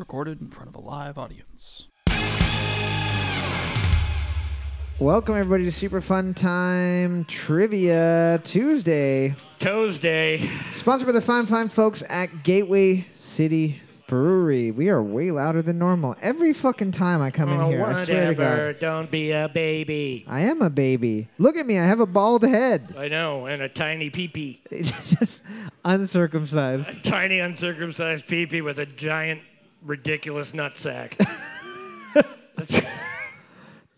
recorded in front of a live audience. Welcome everybody to Super Fun Time Trivia Tuesday, Tuesday. sponsored by the fine, fine folks at Gateway City Brewery. We are way louder than normal every fucking time I come in here. I swear to whatever. God, Don't be a baby. I am a baby. Look at me, I have a bald head. I know, and a tiny peepee. It's just uncircumcised. Tiny uncircumcised peepee with a giant, ridiculous nutsack.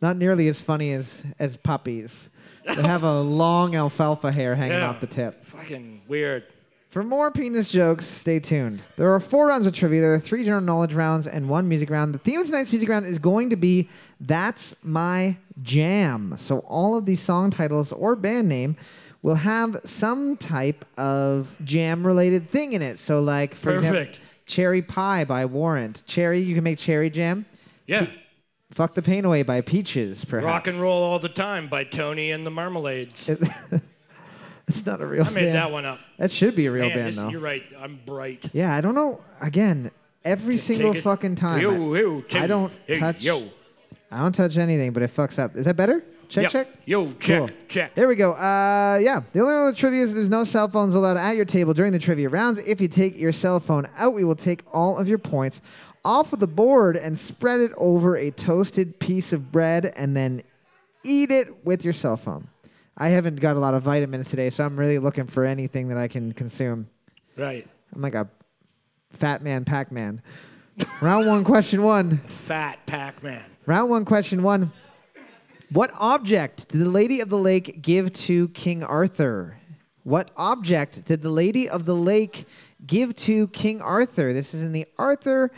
Not nearly as funny as as puppies. They have a long alfalfa hair hanging Yeah. off the tip. fucking weird. For more penis jokes, stay tuned. There are four rounds of trivia. There are three general knowledge rounds and one music round. The theme of tonight's music round is going to be That's My Jam. So all of these song titles or band name will have some type of jam related thing in it. So like for example, Perfect. Cherry Pie by Warrant. Cherry, you can make cherry jam. Yeah. Fuck the Pain Away by Peaches, perhaps. Rock and roll all the time by Tony and the Marmalades. It's not a real I made band. that one up. That should be a real Man, band this- though. you're right. I'm bright. Yeah, I don't know. Again, every single Take it. fucking time. Yo, I- yo, I, take- don't touch. Yo. I don't touch anything, but it fucks up. Is that better? Check, Yep. check. Yo, check, Cool. check. There we go. Uh, yeah. The only other trivia is there's no cell phones allowed at your table during the trivia rounds. If you take your cell phone out, we will take all of your points off of the board and spread it over a toasted piece of bread and then eat it with your cell phone. I haven't got a lot of vitamins today, so I'm really looking for anything that I can consume. Right. I'm like a fat man, Pac Man. Round one, question one. Fat Pac-Man. Round one, question one. What object did the Lady of the Lake give to King Arthur? What object did the Lady of the Lake give to King Arthur? This is in the Arthur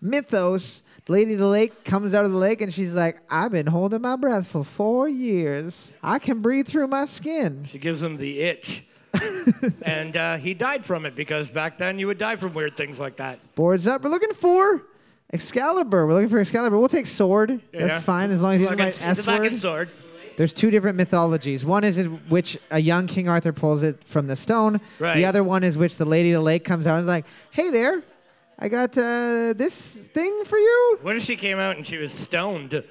mythos. The Lady of the Lake comes out of the lake and she's like, I've been holding my breath for four years. I can breathe through my skin. She gives him the itch. and uh, he died from it because back then you would die from weird things like that. Boards up. We're looking for Excalibur. We're looking for Excalibur. We'll take sword. Yeah. That's fine as long as you didn't write S word. sword. There's two different mythologies. One is in which a young King Arthur pulls it from the stone. Right. The other one is which the Lady of the Lake comes out and is like, "Hey there, I got uh, this thing for you. What if she came out and she was stoned?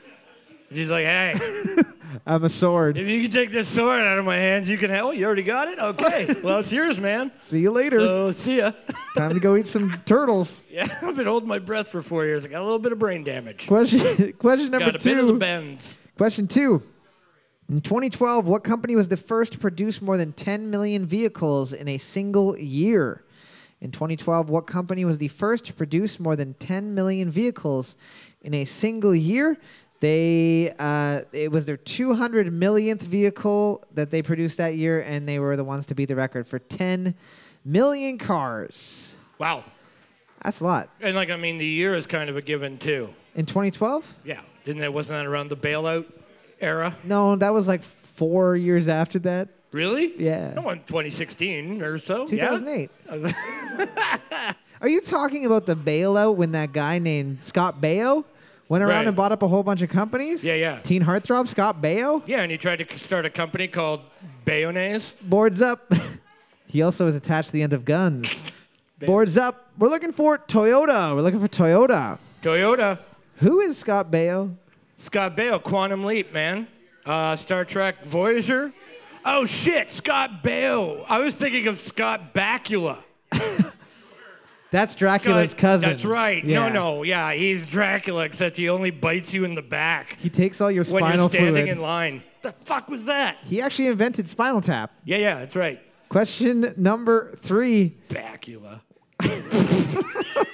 She's like, hey, I'm a sword. if you can take this sword out of my hands, you can have. Oh, you already got it? Okay. well, it's yours, man. See you later. So, see ya. Time to go eat some turtles." yeah, I've been holding my breath for four years. I got a little bit of brain damage. Question question number Got a bit of the two. bends. Question two. In 2012, what company was the first to produce more than 10 million vehicles in a single year? In 2012, what company was the first to produce more than 10 million vehicles in a single year? They uh, it was their 200 millionth vehicle that they produced that year, and they were the ones to beat the record for 10 million cars. Wow. That's a lot. And like, I mean, the year is kind of a given too. In 2012? Yeah. Didn't that wasn't that around the bailout era? No, that was like four years after that. Really? Yeah. No, in 2016 or so. 2008. Are you talking about the bailout when that guy named Scott Baio went around Right. and bought up a whole bunch of companies? Yeah, yeah. Teen Heartthrob, Scott Baio? Yeah, and he tried to start a company called Bayonnaise. Boards up. he also was attached to the end of guns. Boards up. We're looking for Toyota. We're looking for Toyota. Toyota. Who is Scott Baio? Scott Baio, Quantum Leap, man. Uh, Star Trek Voyager. Oh shit, Scott Baio. I was thinking of Scott Bakula. That's Dracula's Scott- cousin. That's right. Yeah. No, no, yeah, he's Dracula, except he only bites you in the back He takes all your spinal when you're standing fluid. in line. The fuck was that? He actually invented Spinal Tap. Yeah, yeah, that's right. Question number three. Bakula.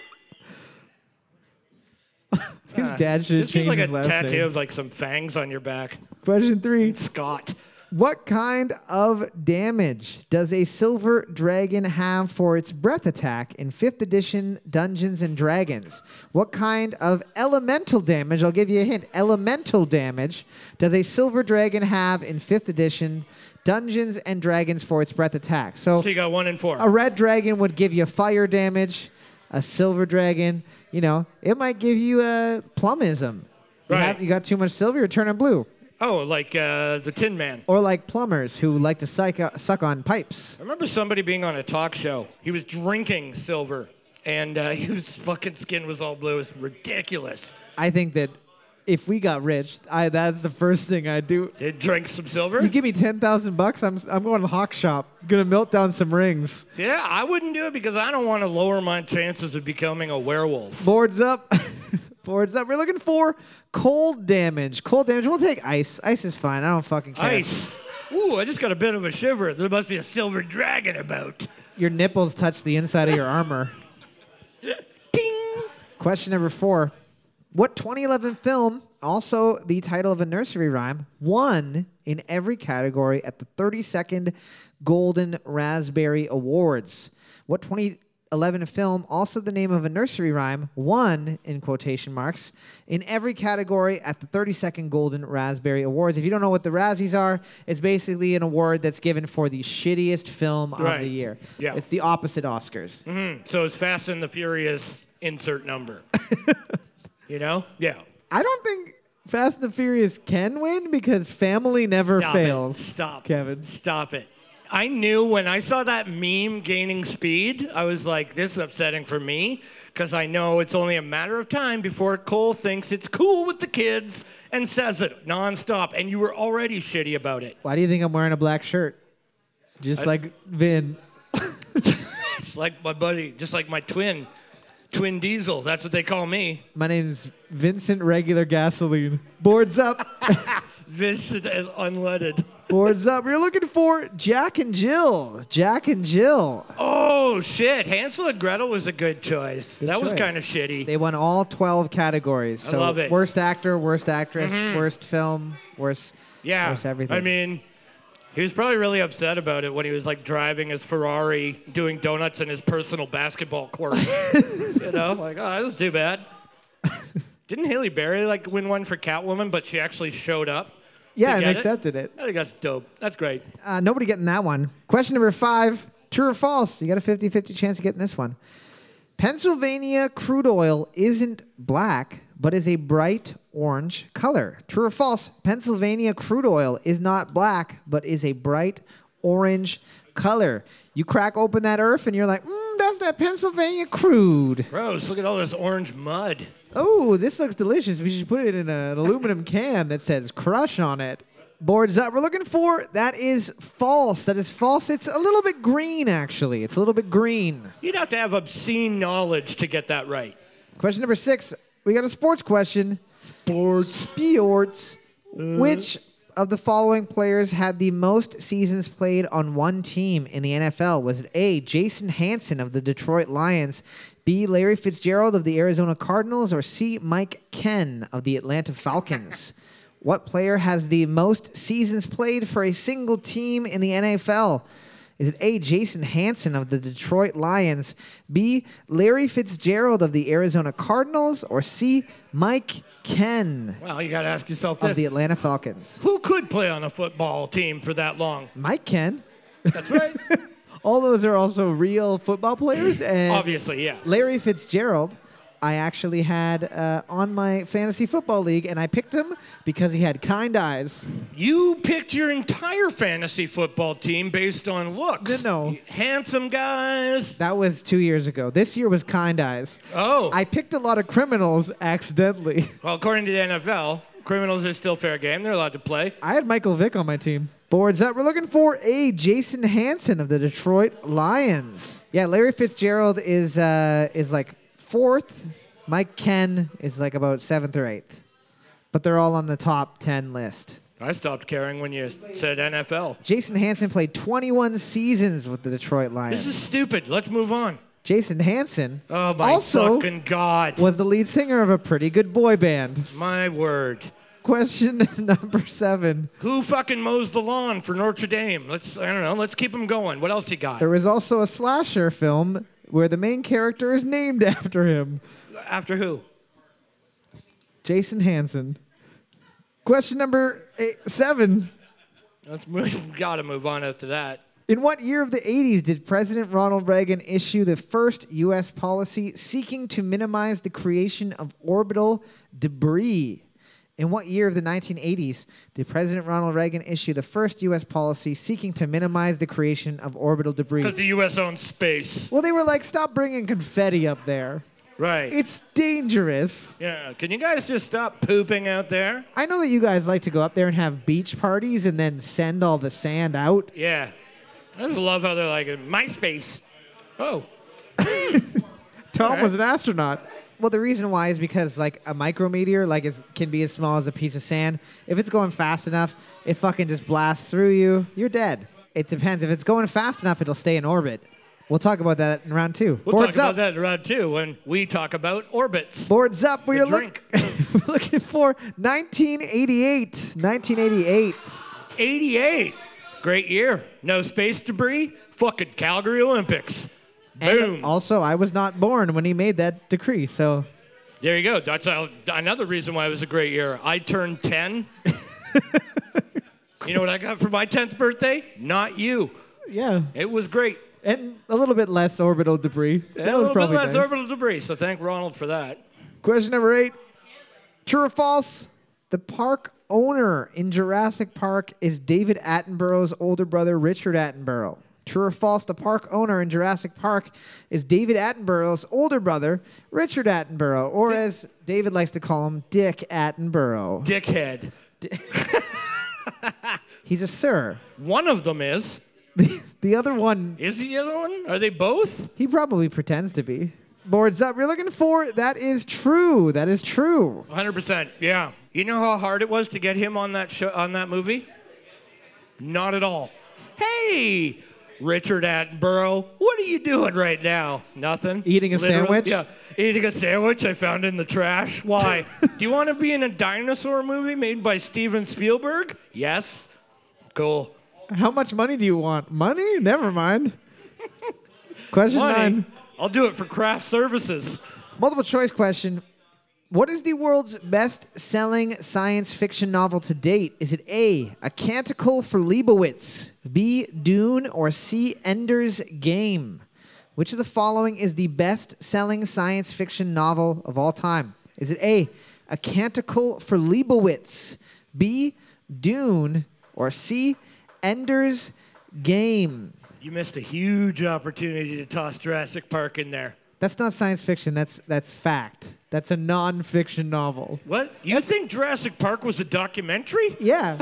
His uh, dad should have changed like a his last tattoo name. of like some fangs on your back. Question three. Scott. What kind of damage does a silver dragon have for its breath attack in 5th edition Dungeons and Dragons? What kind of elemental damage, I'll give you a hint, elemental damage does a silver dragon have in 5th edition Dungeons and Dragons for its breath attack? So So you got one and four. a red dragon would give you fire damage. A silver dragon, you know, it might give you a plumism. You, Right. have, you got too much silver, you're turning blue. Oh, like uh, the Tin Man. Or like plumbers who like to suck, suck on pipes. I remember somebody being on a talk show. He was drinking silver and uh, his fucking skin was all blue. It was ridiculous. I think that if we got rich, I that's the first thing I'd do. Did drink some silver? You give me ten thousand bucks, I'm I'm going to the hawk shop. Gonna melt down some rings. yeah, I wouldn't do it because I don't want to lower my chances of becoming a werewolf. Boards up. Boards up. We're looking for cold damage. Cold damage. We'll take ice. Ice is fine. I don't fucking care. Ice. Ooh, I just got a bit of a shiver. There must be a silver dragon about. Your nipples touch the inside of your armor. Ding. Question number four. What 2011 film, also the title of a nursery rhyme, won in every category at the 32nd Golden Raspberry Awards? What 2011 film, also the name of a nursery rhyme, won, in quotation marks, in every category at the 32nd Golden Raspberry Awards? If you don't know what the Razzies are, it's basically an award that's given for the shittiest film of the year. Yeah. It's the opposite Oscars. Hmm, So it's Fast and the Furious insert number. you know? Yeah. I don't think Fast and the Furious can win because family never Stop fails. It. Stop. Kevin. Stop it. I knew when I saw that meme gaining speed, I was like, this is upsetting for me because I know it's only a matter of time before Cole thinks it's cool with the kids and says it nonstop. And you were already shitty about it. Why do you think I'm wearing a black shirt? Just like Vin. just like my buddy, just like my twin, Twin Diesel. That's what they call me. My name's Vincent Regular Gasoline. Boards up. Vincent as unleaded. Boards up. We're looking for Jack and Jill. Jack and Jill. Oh shit! Hansel and Gretel was a good choice. Good that was kind of shitty. They won all 12 categories. I love it. Mm-hmm. worst actor, worst actress, worst film, worst yeah, worst everything. I mean, he was probably really upset about it when he was like driving his Ferrari, doing donuts in his personal basketball court. you know, like oh, was too bad. Didn't Halle Berry like win one for Catwoman, but she actually showed up? yeah, and get it? accepted it. I think that's dope. That's great. Uh, nobody getting that one. Question number five true or false? You got a 50 50 chance of getting this one. Pennsylvania crude oil isn't black, but is a bright orange color. True or false? Pennsylvania crude oil is not black, but is a bright orange color. You crack open that earth and you're like, mm, that's that Pennsylvania crude. Gross! Look at all this orange mud. Oh, this looks delicious. We should put it in an aluminum can that says crush on it. Boards up. We're looking for that is false. That is false. It's a little bit green, actually. It's a little bit green. You'd have to have obscene knowledge to get that right. Question number six. We got a sports question. Sports. Sports. Uh-huh. Which of the following players had the most seasons played on one team in the NFL? Was it A. Jason Hansen of the Detroit Lions, B. Larry Fitzgerald of the Arizona Cardinals, or C. Mike Kenn of the Atlanta Falcons? What player has the most seasons played for a single team in the NFL? Is it A. Jason Hansen of the Detroit Lions, B. Larry Fitzgerald of the Arizona Cardinals, or C. Mike Kenn Well, you got to ask yourself of this: the Atlanta Falcons? Who could play on a football team for that long? Mike Kenn. That's right. All those are also real football players, and Obviously, yeah. Larry Fitzgerald. I actually had uh, on my fantasy football league, and I picked him because he had kind eyes. You picked your entire fantasy football team based on looks. No, no. Handsome guys. That was two years ago. This year was kind eyes. Oh. I picked a lot of criminals accidentally. well, according to the NFL, criminals is still fair game. They're allowed to play. I had Michael Vick on my team. Boards up. We're looking for a Jason Hansen of the Detroit Lions. Yeah, Larry Fitzgerald is uh, is like fourth. Mike Kenn is like about seventh or eighth, but they're all on the top ten list. I stopped caring when you said NFL. Jason Hansen played 21 seasons with the Detroit Lions. This is stupid. Let's move on. Jason Hansen Oh my also fucking god. was the lead singer of a pretty good boy band. My word. Question number seven. Who fucking mows the lawn for Notre Dame? Let's I don't know. Let's keep him going. What else you got? There was also a slasher film where the main character is named after him. After who? Jason Hansen. Question number eight, seven. Let's move. Gotta move on after that. In what year of the 80s did President Ronald Reagan issue the first U.S. policy seeking to minimize the creation of orbital debris? In what year of the 1980s did President Ronald Reagan issue the first U.S. policy seeking to minimize the creation of orbital debris? Because the U.S. owns space. Well, they were like, stop bringing confetti up there. Right. It's dangerous. yeah. Can you guys just stop pooping out there? I know that you guys like to go up there and have beach parties and then send all the sand out. Yeah. I just love how they're like, MySpace. Oh. Tom was an astronaut. Well, the reason why is because like a micrometeor, like is, can be as small as a piece of sand. If it's going fast enough, it fucking just blasts through you. You're dead. It depends. If it's going fast enough, it'll stay in orbit. We'll talk about that in round two. We'll Boards talk up. about that in round two when we talk about orbits. Boards up. We're, look- we're looking for 1988. 1988. 88. Great year. No space debris. Fucking Calgary Olympics. And also, I was not born when he made that decree, so There you go. That's another reason why it was a great year. I turned 10. you know what I got for my 10th birthday? Not you. yeah. It was great. And a little bit less orbital debris. That a was little probably bit less nice. orbital debris, so thank Ronald for that. Question number eight. True or false? The park owner in Jurassic Park is David Attenborough's older brother, Richard Attenborough. True or false? The park owner in Jurassic Park is David Attenborough's older brother, Richard Attenborough, or as David likes to call him, Dick Attenborough. Dickhead. He's a sir. One of them is. The, the other one, Is he the other one? Are they both? he probably pretends to be. Boards up. You're looking for that is true. That is true. 100%. Yeah. You know how hard it was to get him on that show on that movie? Not at all. Hey, Richard Attenborough, what are you doing right now? Nothing. Eating a sandwich? Yeah, eating a sandwich I found in the trash. Why? Do you want to be in a dinosaur movie made by Steven Spielberg? Yes. Cool. How much money do you want? Money? Never mind. Question Money. nine. I'll do it for craft services. Multiple choice question. What is the world's best selling science fiction novel to date? Is it A, A Canticle for Leibowitz, B, Dune, or C, Ender's Game? Which of the following is the best selling science fiction novel of all time? Is it A, A Canticle for Leibowitz, B, Dune, or C, Ender's Game? You missed a huge opportunity to toss Jurassic Park in there. That's not science fiction. That's that's fact. That's a non-fiction novel. What? You think Jurassic Park was a documentary? Yeah,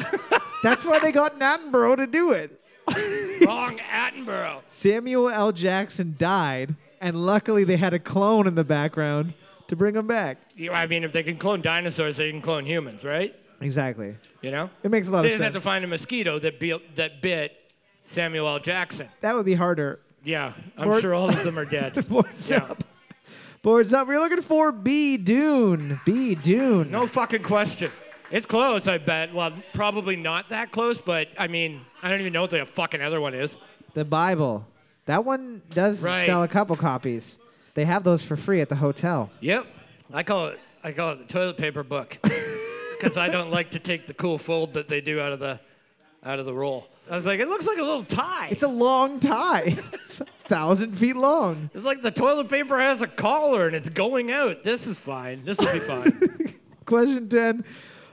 that's why they got Attenborough to do it. Wrong Attenborough. Samuel L. Jackson died, and luckily they had a clone in the background to bring him back. You- I mean, if they can clone dinosaurs, they can clone humans, right? Exactly. You know? It makes a lot of sense. They of just have to find a mosquito that, be- that bit Samuel L. Jackson. That would be harder. Yeah, I'm Or- sure all of them are dead. Boards Yeah. up. Boards up. We're looking for B. Dune. B. Dune. No fucking question. It's close, I bet. Well, probably not that close, but I mean, I don't even know what the fucking other one is. The Bible. That one does Right. sell a couple copies. They have those for free at the hotel. Yep. I call it I call it the toilet paper book. Because I don't like to take the cool fold that they do out of the out of the roll. I was like, it looks like a little tie. It's a long tie. it's a thousand feet long. It's like the toilet paper has a collar and it's going out. This is fine. This will be fine. Question 10.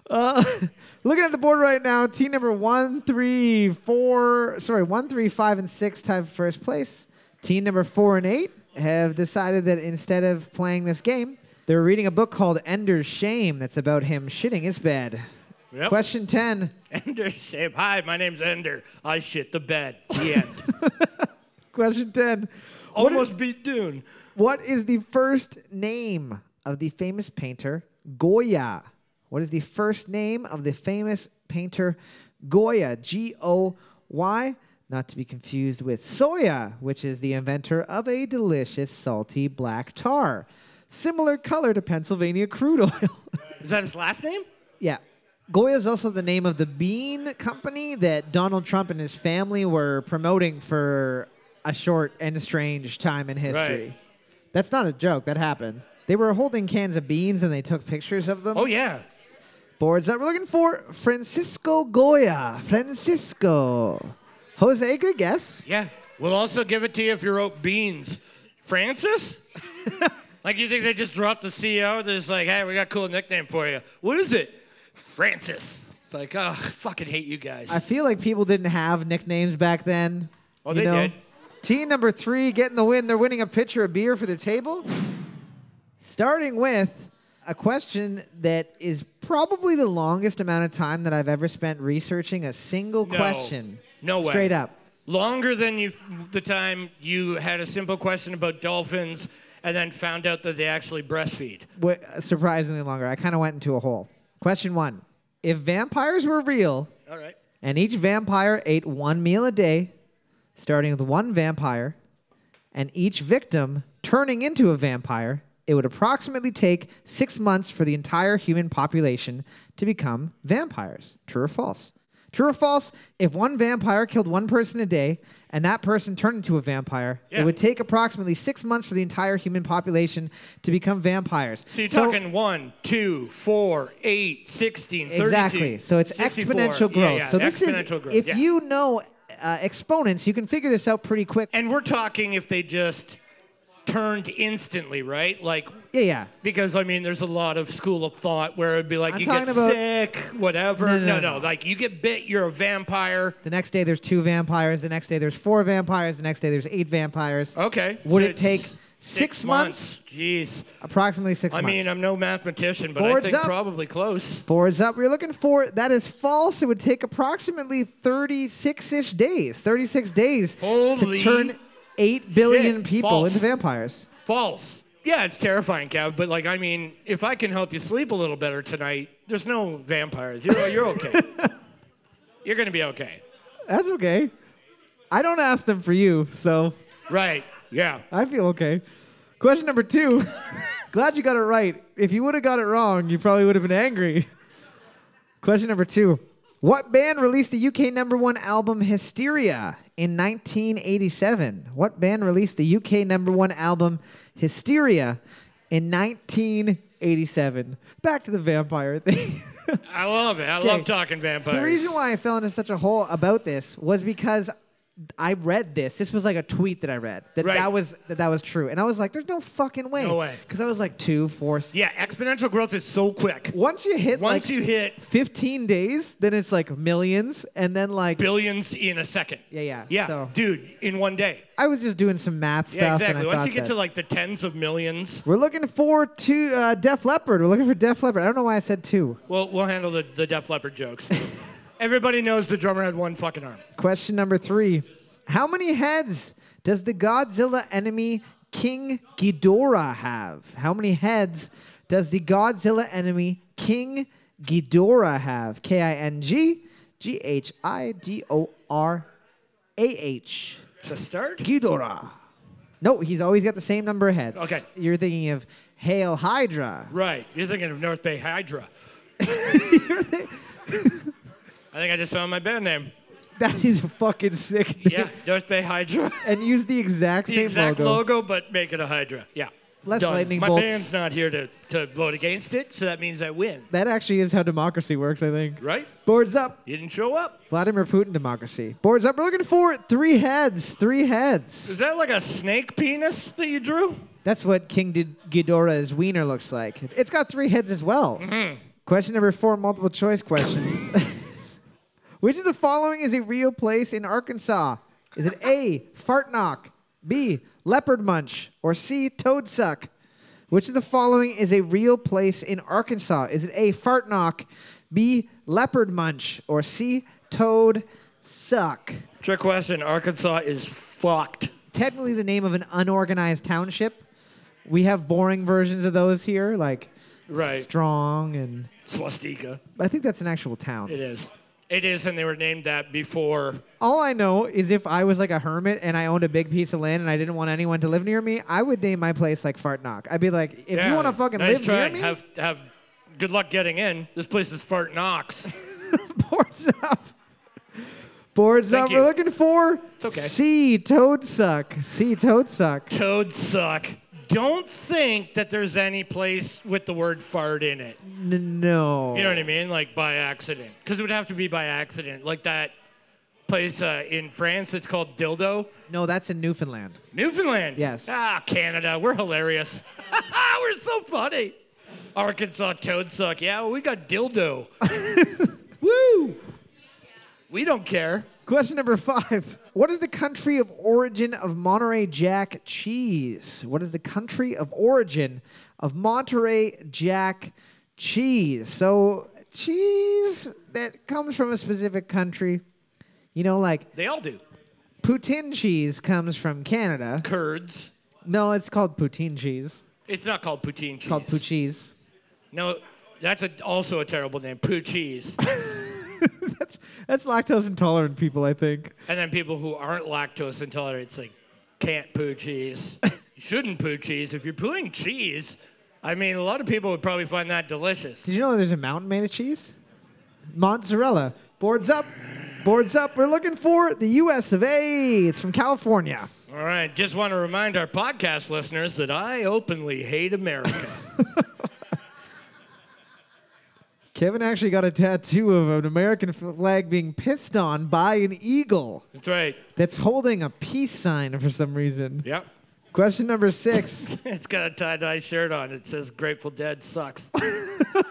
Uh, looking at the board right now, team number one, three, four, sorry, one, three, five, and six tied first place. Team number four and eight have decided that instead of playing this game, they're reading a book called Ender's Shame that's about him shitting his bed. Yep. Question 10. Ender shape. Hi, my name's Ender. I shit the bed. The end. Question 10. What is- Almost beat Dune. What is the first name of the famous painter Goya? What is the first name of the famous painter Goya? G O Y, not to be confused with Soya, which is the inventor of a delicious salty black tar. Similar color to Pennsylvania crude oil. Is that his last name? yeah. Goya is also the name of the bean company that Donald Trump and his family were promoting for a short and strange time in history. Right. That's not a joke. That happened. They were holding cans of beans and they took pictures of them. Oh yeah. Boards that we're looking for Francisco Goya. Francisco. Jose, good guess. Yeah. We'll also give it to you if you wrote beans. Francis? like you think they just dropped the CEO? They're just like, hey, we got a cool nickname for you. What is it? Francis. It's like, oh, I fucking hate you guys. I feel like people didn't have nicknames back then. Oh, you they know? did. Team number three getting the win. They're winning a pitcher of beer for their table. Starting with a question that is probably the longest amount of time that I've ever spent researching a single No. question. No way. Straight up. Longer than you the time you had a simple question about dolphins and then found out that they actually breastfeed. Wa- surprisingly longer. I kind of went into a hole. Question one If vampires were real All right. and each vampire ate one meal a day, starting with one vampire, and each victim turning into a vampire, it would approximately take six months for the entire human population to become vampires. True or false? True or false? If one vampire killed one person a day and that person turned into a vampire, Yeah. it would take approximately six months for the entire human population to become vampires. So you're talking one, two, four, eight, 16, 32, Exactly. So it's 64. exponential growth. Yeah, yeah, so this exponential is growth. if you know uh, exponents, you can figure this out pretty quick. And we're talking if they just turned instantly, right? Like Yeah, yeah. because I mean, there's a lot of school of thought where it'd be like I'm you talking get about- sick, whatever. No, no, no. Like you get bit, you're a vampire. The next day there's two vampires. The next day there's four vampires. The next day there's eight vampires. Okay. Would so it take six, months? Jeez. Approximately six I months. mean, I'm no mathematician, but Boards I think up. probably close. Boards up. We're looking for that is false. It would take approximately 36-ish days. 36 days Holy to turn 8 billion shit. people False. into vampires. False. Yeah, it's terrifying, Kev. But like, I mean, if I can help you sleep a little better tonight, there's no vampires. You're you're okay. you're gonna be okay. That's okay. I don't ask them for you, so Right. Yeah. I feel okay. Question number two. Glad you got it right. If you would have got it wrong, you probably would have been angry. Question number two. What band released the UK number one album Hysteria in 1987? What band released the UK number one album Hysteria in 1987? Back to the vampire thing. I love it. I love talking vampires. The reason why I fell into such a hole about this was because I read this. This was like a tweet that I read that Right. that was that that was true, and I was like, "There's no fucking way." No way. Because I was like two, four. Yeah, exponential growth is so quick. Once you hit Once like you hit 15 days, then it's like millions, and then like billions in a second. yeah, yeah. Yeah, So dude, in one day. I was just doing some math stuff. Yeah, and I exactly. Once you get to like the tens of millions, we're looking for two uh, Def Leppard. We're looking for Def Leppard. I don't know why I said two. we'll we'll handle the, the Def Leppard jokes. Everybody knows the drummer had one fucking arm. Question number three. How many heads does the Godzilla enemy King Ghidorah have? How many heads does the Godzilla enemy King Ghidorah have? K I N G G H I D O R A H. To start? Ghidorah. No, he's always got the same number of heads. Okay. You're thinking of Hail Hydra. Right. You're thinking of North Bay Hydra. You're thi- I think I just found my band name. that is a fucking sick name. Yeah, North Bay Hydra. And use the exact The same exact logo. logo. but make it a Hydra. Yeah. Less Done. lightning My bolts. My band's not here to, to vote against it, so that means I win. That actually is how democracy works, I think. Right? Boards up. You didn't show up. Vladimir Putin democracy. Boards up. We're looking for three heads. Three heads. Is that like a snake penis that you drew? That's what King G- Ghidorah's wiener looks like. It's- it's got three heads as well. Mm-hmm. Question number four, multiple choice question. Which of the following is a real place in Arkansas? Is it A, Fart Knock, B, Leopard Munch, or C, Toad Suck? Which of the following is a real place in Arkansas? Is it A, Fart Knock, B, Leopard Munch, or C, Toad Suck? Trick question. Arkansas is fucked. technically the name of an unorganized township. We have boring versions of those here, like Right. Strong, and Swastika. I think that's an actual town. It is. It is, and they were named that before. All I know is if I was like a hermit and I owned a big piece of land and I didn't want anyone to live near me, I would name my place like Fart Knock. I'd be like, if you want to fucking nice live try. near me, Have have good luck getting in. This place is Fart Knox. boards up. Boards Thank up. you. We're looking for okay. C Toad Suck. C Toad Suck. Toad suck. Don't think that there's any place with the word fart in it. N- no. You know what I mean? Like by accident. Because it would have to be by accident. Like that place uh, in France that's called Dildo. No, that's in Newfoundland. Newfoundland. Yes. Ah, Canada. We're hilarious. We're so funny. Arkansas toad suck. Yeah, well, we got dildo. Woo! We don't care. Question number five. What is the country of origin of Monterey Jack cheese? What is the country of origin of Monterey Jack cheese? So, cheese that comes from a specific country. You know, like They all do. poutine cheese comes from Canada. Curds. No, it's called poutine cheese. It's not called poutine cheese. It's called poo cheese. No, that's a, also a terrible name. Poo cheese. That's that's lactose intolerant people, I think. and then people who aren't lactose intolerant, it's like, can't poo cheese. you shouldn't poo cheese. If you're pooing cheese, I mean, a lot of people would probably find that delicious. Did you know there's a mountain made of cheese? Mozzarella. Boards up. Boards up. We're looking for the US of A. It's from California. All right, just want to remind our podcast listeners that I openly hate America. Kevin actually got a tattoo of an American flag being pissed on by an eagle That's right. that's holding a peace sign for some reason. Yep. Question number six. It's got a tie-dye shirt on. It says Grateful Dead sucks.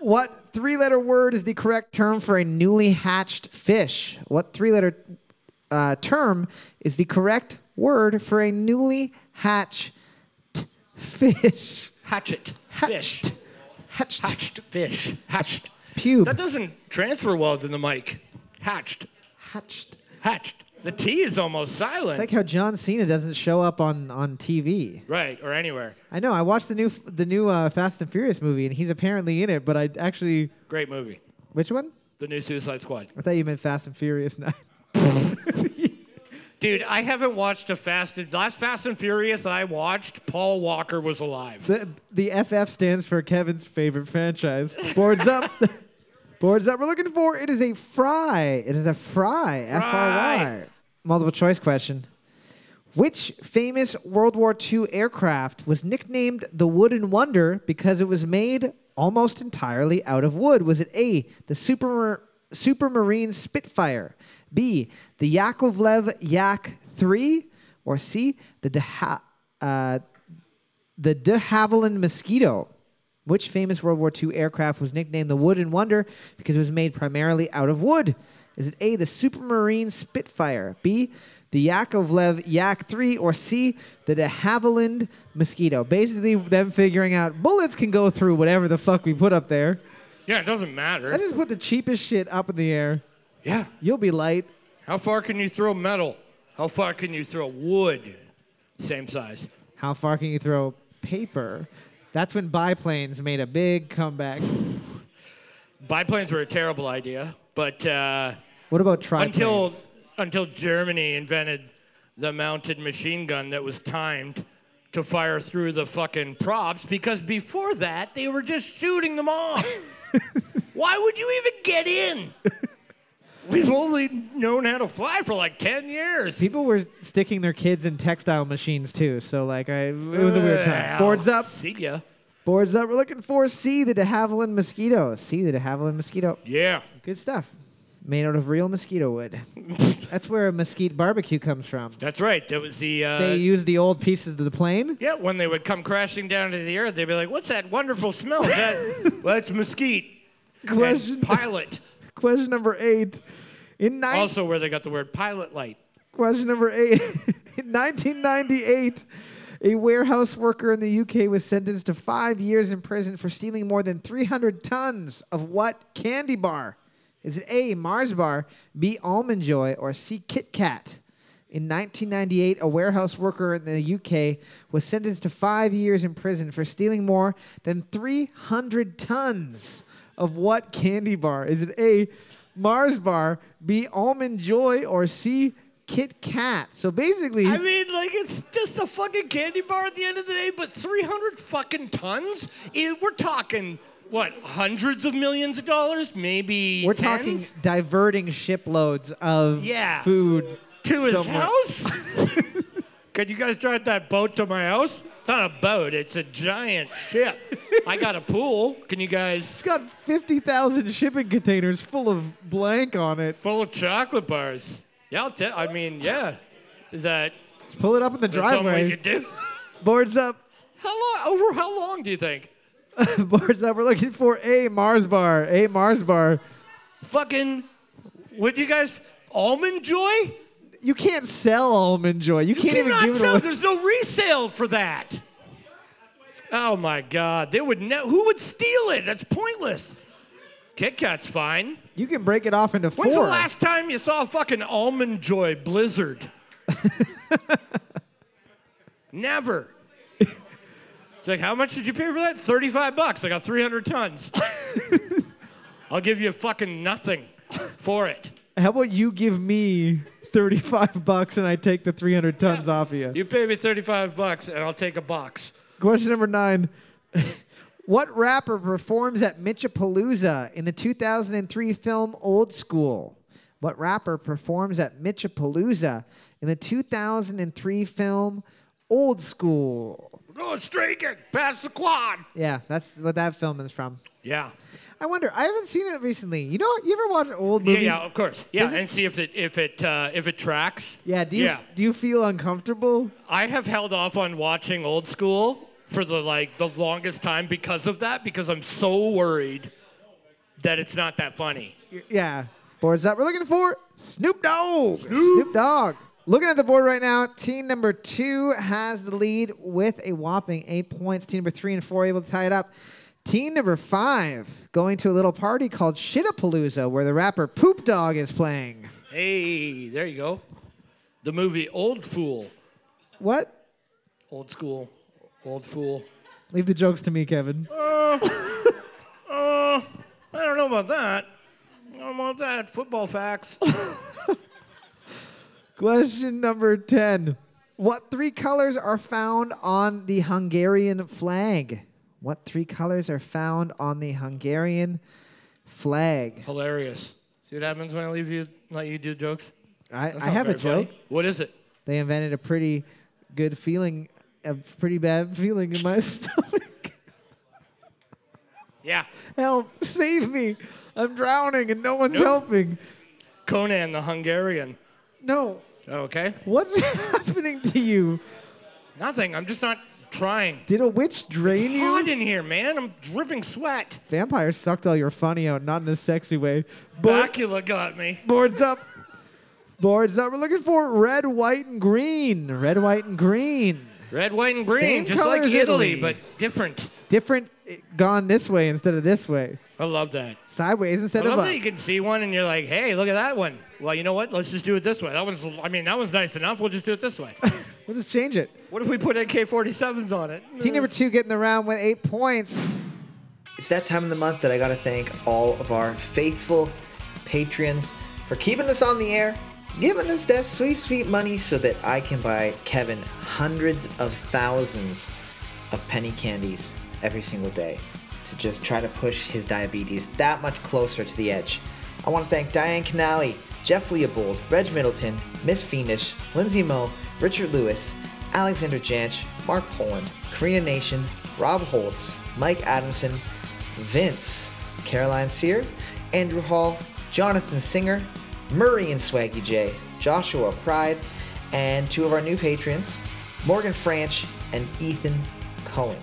what three letter word is the correct term for a newly hatched fish? What three letter uh, term is the correct word for a newly hatched fish? Hatchet. Fish. Hatched. Hatched. Fish. Hatched. Pube. That doesn't transfer well to the mic. Hatched. Hatched. Hatched. The T is almost silent. It's like how John Cena doesn't show up on, on TV. right, or anywhere. I know. I watched the new the new uh, Fast and Furious movie, and he's apparently in it. But I actually, Great movie. which one? The new Suicide Squad. I thought you meant Fast and Furious Nine. Dude, I haven't watched a Fast and last Fast and Furious I watched, Paul Walker was alive. the the FF stands for Kevin's favorite franchise. Boards up. Boards up. We're looking for. It is a fry. It is a fry. F R Y. Multiple choice question. Which famous World War II aircraft was nicknamed the Wooden Wonder because it was made almost entirely out of wood? Was it A, the Super, Supermarine Spitfire, B, the Yakovlev Yak 3, or C, the De, ha- uh, the de Havilland Mosquito? Which famous World War II aircraft was nicknamed the Wooden Wonder because it was made primarily out of wood? Is it A, the Supermarine Spitfire, B, the Yakovlev Yak 3, or C, the de Havilland Mosquito? Basically, them figuring out bullets can go through whatever the fuck we put up there. Yeah, it doesn't matter. I just put the cheapest shit up in the air. yeah. You'll be light. How far can you throw metal? How far can you throw wood? Same size. How far can you throw paper? That's when biplanes made a big comeback. Biplanes were a terrible idea, but uh, What about triplanes? until until Germany invented the mounted machine gun that was timed to fire through the fucking props, because before that they were just shooting them off. Why would you even get in? We've only known how to fly for like ten years. People were sticking their kids in textile machines too, so like I, it was a weird time. Well, Boards up, See ya. boards up. We're looking for C, the de Havilland mosquito. C, the de Havilland mosquito. Yeah. Good stuff. Made out of real mosquito wood. That's where a mesquite barbecue comes from. That's right. That was the. Uh, They used the old pieces of the plane. yeah, when they would come crashing down to the earth, they'd be like, "What's that wonderful smell? Is that, well, it's mesquite." And Question, pilot. question number eight. In nine, Also, where they got the word pilot light. Question number eight. In 1998, a warehouse worker in the UK was sentenced to five years in prison for stealing more than 300 tons of what candy bar? Is it A, Mars bar, B, Almond Joy, or C, Kit Kat? In 1998, a warehouse worker in the UK was sentenced to five years in prison for stealing more than 300 tons of what candy bar? Is it A, Mars bar, B, Almond Joy, or C, Kit Kat? So basically, I mean, like it's just a fucking candy bar at the end of the day, but 300 fucking tons? Eh, we're talking what? Hundreds of millions of dollars? Maybe. we're talking diverting shiploads of Yeah. food to his somewhere. house. Can you guys drive that boat to my house? It's not a boat. It's a giant ship. I got a pool. Can you guys? It's got 50,000 shipping containers full of blank on it. Full of chocolate bars. Yeah, I'll tell. I mean, yeah. Is that Let's pull it up in the something we driveway. could do? Boards up. How long? Over how long do you think? Boards up. We're looking for a Mars bar. A Mars bar. Fucking, would you guys almond joy? You can't sell almond joy. You can't even Cannot give it sell- away. There's no resale for that. Oh my God! They would ne- who would steal it? That's pointless. Kit Kat's fine. You can break it off into four. When's the last time you saw a fucking almond joy blizzard? Never. It's like, how much did you pay for that? 35 bucks. I got 300 tons. I'll give you fucking nothing for it. How about you give me 35 bucks and I take the 300 tons off of you? You pay me 35 bucks and I'll take a box. Question number nine. what rapper performs at Mitchapalooza in the 2003 film Old School? What rapper performs at Mitchapalooza in the 2003 film Old School? Go streaking past the quad. Yeah, that's what that film is from. Yeah. I wonder. I haven't seen it recently. You know, you ever watch old movies? yeah, of course. Yeah, Does it- and see if it if it uh, if it tracks. Yeah, Do you Yeah. do you feel uncomfortable? I have held off on watching old school for the like the longest time because of that because I'm so worried that it's not that funny. Yeah. Boards up. We're looking for Snoop Dogg. Snoop Dogg. Looking at the board right now, team number two has the lead with a whopping eight points. Team number three and four able to tie it up. Team number five going to a little party called Shitapalooza where the rapper Poop Dog is playing. Hey, there you go. The movie Old Fool. What? Old school. Old Fool. Leave the jokes to me, Kevin. Uh, I don't know about that. I don't know about that. Football facts. Question number 10. What three colors are found on the Hungarian flag? What three colors are found on the Hungarian flag? Hilarious. See what happens when I leave you, let you do jokes? I, That's I not have a very funny. joke. What is it? They invented a pretty good feeling, a pretty bad feeling in my stomach. Yeah. Help, save me. I'm drowning and no one's Nope. helping. Conan the Hungarian. No. Okay. What's happening to you? Nothing. I'm just not trying. Did a witch drain It's hot you? in here, man. I'm dripping sweat. Vampires sucked all your funny out, not in a sexy way. But Bakula got me. Boards up. Boards up. We're looking for red, white, and green. Red, white, and green. Red, white, and green, Same just color like as Italy, Italy. but different. Different, eh, gone this way instead of this way. I love that. Sideways I instead love of up. that you can see one and you're like, hey, look at that one. Well, you know what? Let's just do it this way. That one's, I mean, that one's nice enough. We'll just do it this way. We'll just change it. what if we put AK-47s on it? Team number two getting the round with eight points. It's that time of the month that I gotta thank all of our faithful patrons for keeping us on the air, giving us that sweet, sweet money so that I can buy Kevin hundreds of thousands of penny candies every single day to just try to push his diabetes that much closer to the edge. I want to thank Diane Canali, Jeff Leopold, Reg Middleton, Miss Fiendish, Lindsay Moe, Richard Lewis, Alexander Janch, Mark Poland, Karina Nation, Rob Holtz, Mike Adamson, Vince, Caroline Sear, Andrew Hall, Jonathan Singer, Murray and Swaggy J, Joshua Pride, and two of our new patrons, Morgan Franch and Ethan Cohen.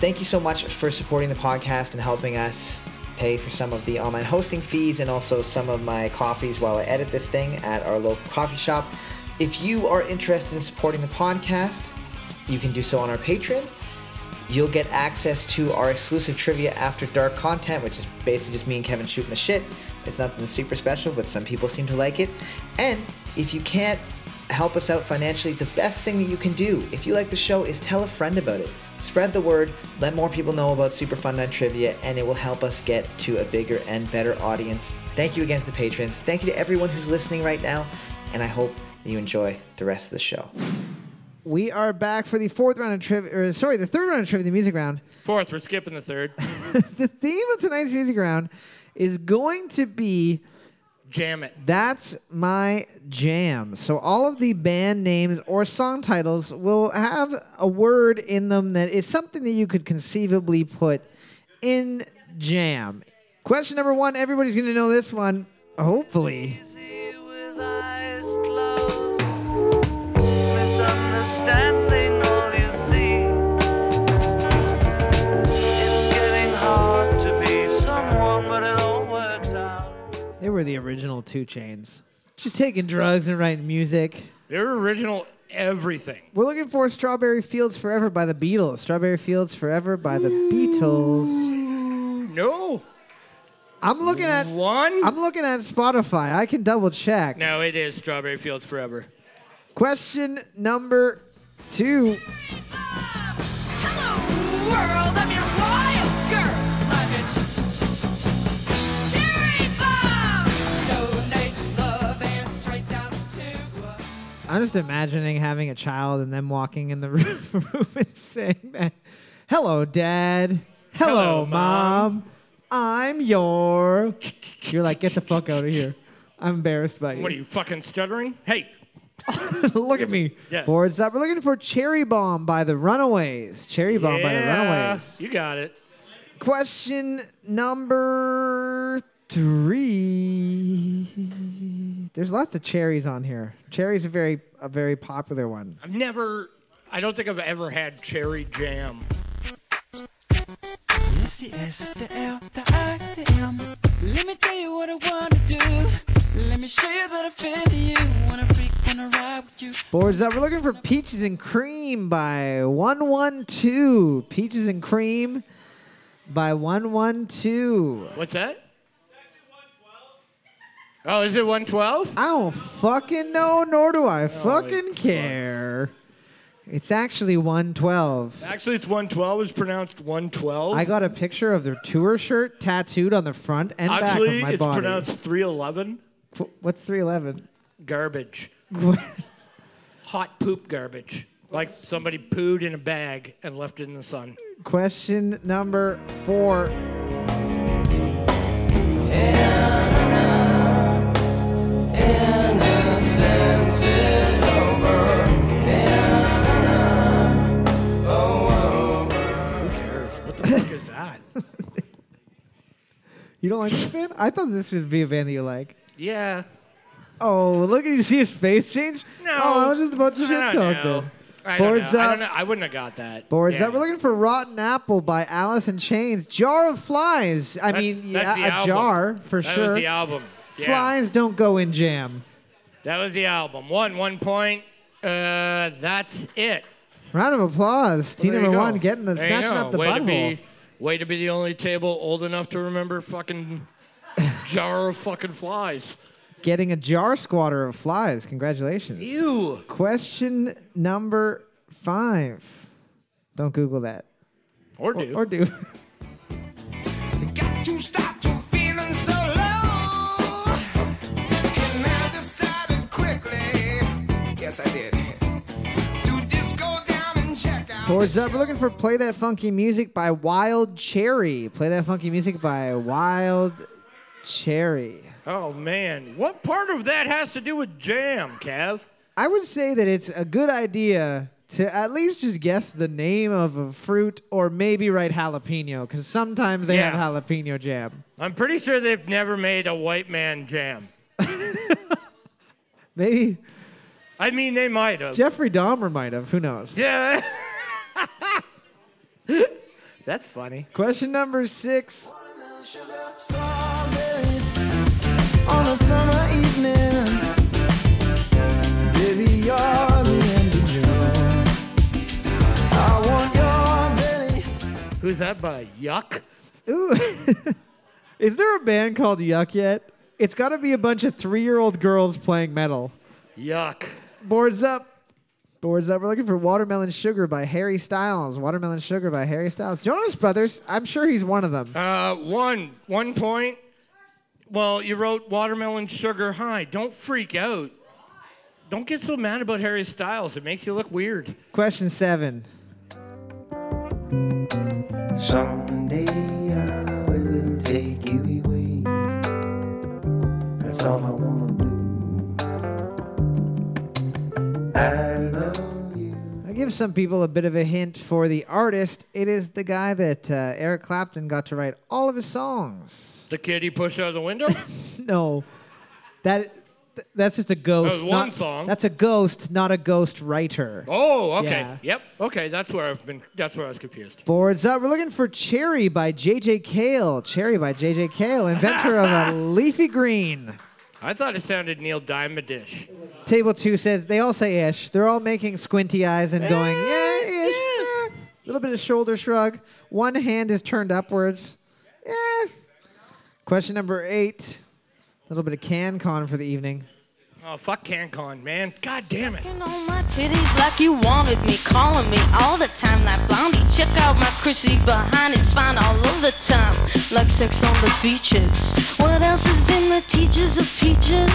Thank you so much for supporting the podcast and helping us pay for some of the online hosting fees and also some of my coffees while I edit this thing at our local coffee shop. If you are interested in supporting the podcast, you can do so on our Patreon. You'll get access to our exclusive trivia after dark content, which is basically just me and Kevin shooting the shit. It's nothing super special, but some people seem to like it. And if you can't help us out financially, the best thing that you can do, if you like the show, is tell a friend about it. Spread the word, let more people know about Super Fun Night Trivia, and it will help us get to a bigger and better audience. Thank you again to the patrons. Thank you to everyone who's listening right now, and I hope that you enjoy the rest of the show. We are back for the fourth round of trivia, or sorry, the third round of trivia, the music round. Fourth, we're skipping the third. the theme of tonight's music round is going to be Jam it. That's My Jam. So all of the band names or song titles will have a word in them that is something that you could conceivably put in jam. Question number one, everybody's going to know this one, hopefully. They were the original 2 Chainz. Just taking drugs and writing music. They're original everything. We're looking for Strawberry Fields Forever by the Beatles. Strawberry Fields Forever by the Beatles. No. I'm looking at one. I'm looking at Spotify. I can double check. No, it is Strawberry Fields Forever. Question number two. I'm your wild girl. I'm your cherry bomb. Donates love and straight sounds too. I'm just imagining having a child and them walking in the room and saying that. Hello, Dad. Hello, Hello, Mom. Mom. I'm your. You're like, get the fuck out of here. I'm embarrassed by you. What are you fucking stuttering? Hey, Look at me. Yeah. Boards up. We're looking for Cherry Bomb by the Runaways. Cherry Bomb by the Runaways. You got it. Question number three. There's lots of cherries on here. Cherry's a very a very popular one. I've never. I don't think I've ever had cherry jam. It's the S, the L, the I, the M. Let me tell you what I wanna do. Let me show you that I feel you. Wanna freak, wanna ride with you. Boards up. Uh, we're looking for Peaches and Cream by 112. Peaches and Cream by 112. What's that? Oh, is it 112? I don't fucking know, nor do I fucking care. It's actually 112. Actually, it's 112. It's pronounced 112. I got a picture of their tour shirt tattooed on the front and Actually, back of my body. it's body. pronounced 311. Wh- What's 311? Garbage. Hot poop garbage. Like somebody pooed in a bag and left it in the sun. Question number four. Who don't like this band? I thought this would be a band that you like. Yeah. Oh, look at you see his face change? No. Oh, I was just about to shit talk know. then. I don't, Boards know. I, up. don't know. I wouldn't have got that. Boards up. We're looking for Rotten Apple by Alice in Chains. Jar of Flies. I That's- mean, that's the yeah, a album. jar for that sure. was the album. Yeah. Flies don't go in jam. That was the album. One, one point. Uh, that's it. Round of applause. Team There you number go. one getting the There you snatching go. up the way butthole. Be, way to be the only table old enough to remember fucking jar of fucking flies. Getting a jar squatter of flies. Congratulations. Ew. Question number five. Don't Google that. Or do. Or do. Got to stop to feeling so low. And I decided quickly, yes I did, Boards up. We're looking for Play That Funky Music by Wild Cherry. Play That Funky Music by Wild Cherry. oh man, what part of that has to do with jam, Kev? I would say that it's a good idea to at least just guess the name of a fruit or maybe write jalapeno because sometimes they Yeah. have jalapeno jam. I'm pretty sure they've never made a white man jam. Maybe I mean, they might have. Jeffrey Dahmer might have. Who knows? Yeah. That's funny. Question number six. On a summer evening. Baby, you're the end of June. I want your belly. Who's that by? Yuck. Ooh. Is there a band called Yuck yet? It's got to be a bunch of three-year-old girls playing metal. Yuck. Boards up. Boards up. We're looking for Watermelon Sugar by Harry Styles. Watermelon Sugar by Harry Styles. Jonas Brothers. I'm sure he's one of them. Uh, one, one point. Well, you wrote watermelon sugar high. Don't freak out. Don't get so mad about Harry Styles. It makes you look weird. Question seven. Someday I will take you away. That's all I wanna do. I. I give some people a bit of a hint for the artist. It is the guy that uh, Eric Clapton got to write all of his songs. The kid he pushed out of the window? No, that That's just a ghost. was one not- song. That's a ghost, not a ghost writer. Oh, okay. Yeah. Yep. Okay, that's where I've been. That's where I was confused. Boards up. We're looking for Cherry by J.J. Cale. Cherry by J.J. Cale, inventor of a leafy green. I thought it sounded Neil Diamond-ish. Table two says they all say ish. They're all making squinty eyes and going, eh, yeah, ish. A little bit of shoulder shrug. One hand is turned upwards. Yeah. Question number eight. A little bit of CanCon for the evening. Oh, fuck CanCon, man. God damn it. Sucking on my titties like you wanted me, calling me all the time like Blondie. Check out my Chrissy behind, it's fine all of the time, like sex on the beaches. What else is in the teachers of peaches?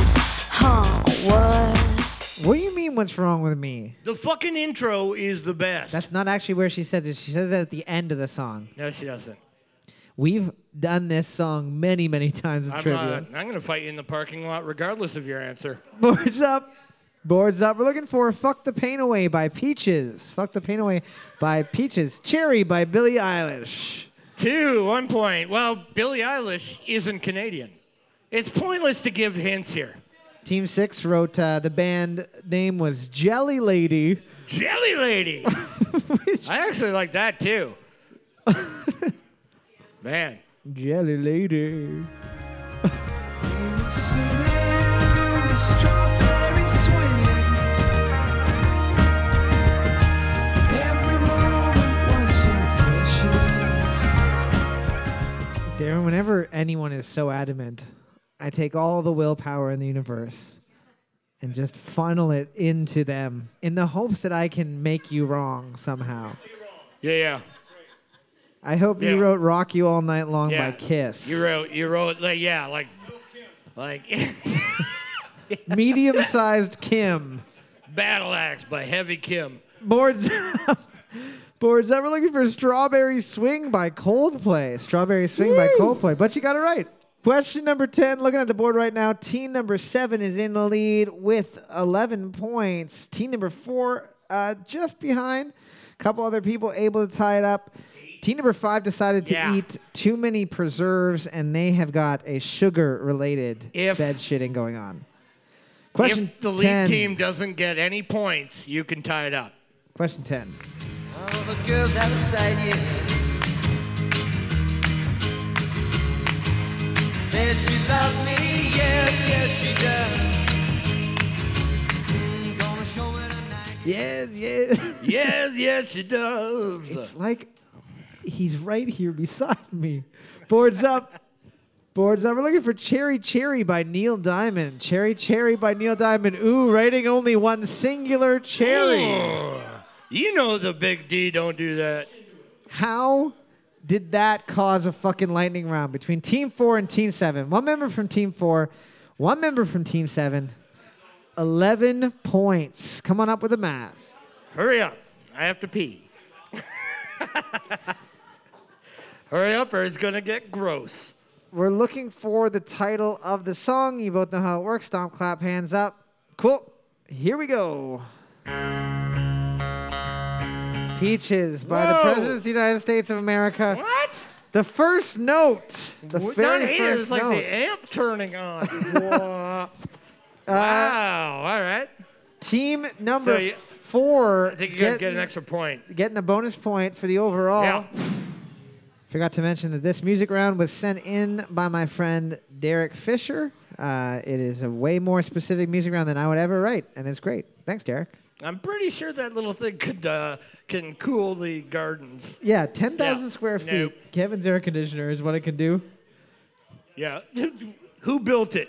Huh, what? What do you mean, what's wrong with me? The fucking intro is the best. That's not actually where she says it. She says it at the end of the song. no, she doesn't. We've done this song many, many times in I'm, trivia. uh, I'm going to fight you in the parking lot regardless of your answer. Boards up. Boards up. We're looking for Fuck the Pain Away by Peaches. Fuck the Pain Away by Peaches. Cherry by Billie Eilish. Two, one point. Well, Billie Eilish isn't Canadian. It's pointless to give hints here. Team Six wrote uh, the band name was Jelly Lady. Jelly Lady. I actually like that too. Man. Jelly Lady. Darren, whenever anyone is so adamant, I take all the willpower in the universe and just funnel it into them in the hopes that I can make you wrong somehow. Yeah, yeah. I hope you wrote "Rock You All Night Long" Yeah. by Kiss. You wrote, you wrote, like, yeah, like, like Medium-sized Kim. Battle Axe by Heavy Kim. Boards up. Boards up. We're looking for "Strawberry Swing" by Coldplay. "Strawberry Swing" by Coldplay. But you got it right. Question number 10. Looking at the board right now, team number seven is in the lead with 11 points. Team number four uh, just behind. A couple other people able to tie it up. Team number five decided to Yeah. eat too many preserves, and they have got a sugar-related If- bed shitting going on. Question if the lead 10. team doesn't get any points, you can tie it up. Question 10. All the girls out beside you said she loved me, yes, yes she does. Mm, Gonna show her tonight. Yes, yes. yes, yes, she does. It's like he's right here beside me. Boards up. Boards up. We're looking for Cherry Cherry by Neil Diamond. Cherry Cherry by Neil Diamond. Ooh, rating only one singular cherry. Oh, you know the big D don't do that. How did that cause a fucking lightning round between Team 4 and Team 7? One member from Team 4, one member from Team 7. 11 points. Come on up with a mask. Hurry up. I have to pee. Hurry up or it's to get gross. We're looking for the title of the song. You both know how it works. Stomp, clap, hands up. Cool. Here we go. Peaches by the Whoa. President of the United States of America. What? The first note. The Not very here. first It's like note. the amp turning on. Whoa. Uh, wow. All right. Team number So you- four I think you guys get- get an extra point. getting a bonus point for the overall. Yeah. Forgot to mention that this music round was sent in by my friend Derek Fisher. Uh, it is a way more specific music round than I would ever write, and it's great. Thanks, Derek. I'm pretty sure that little thing could uh, can cool the gardens. Yeah, 10,000 Yeah. square feet. Nope. Kevin's air conditioner is what it can do. Yeah. Who built it?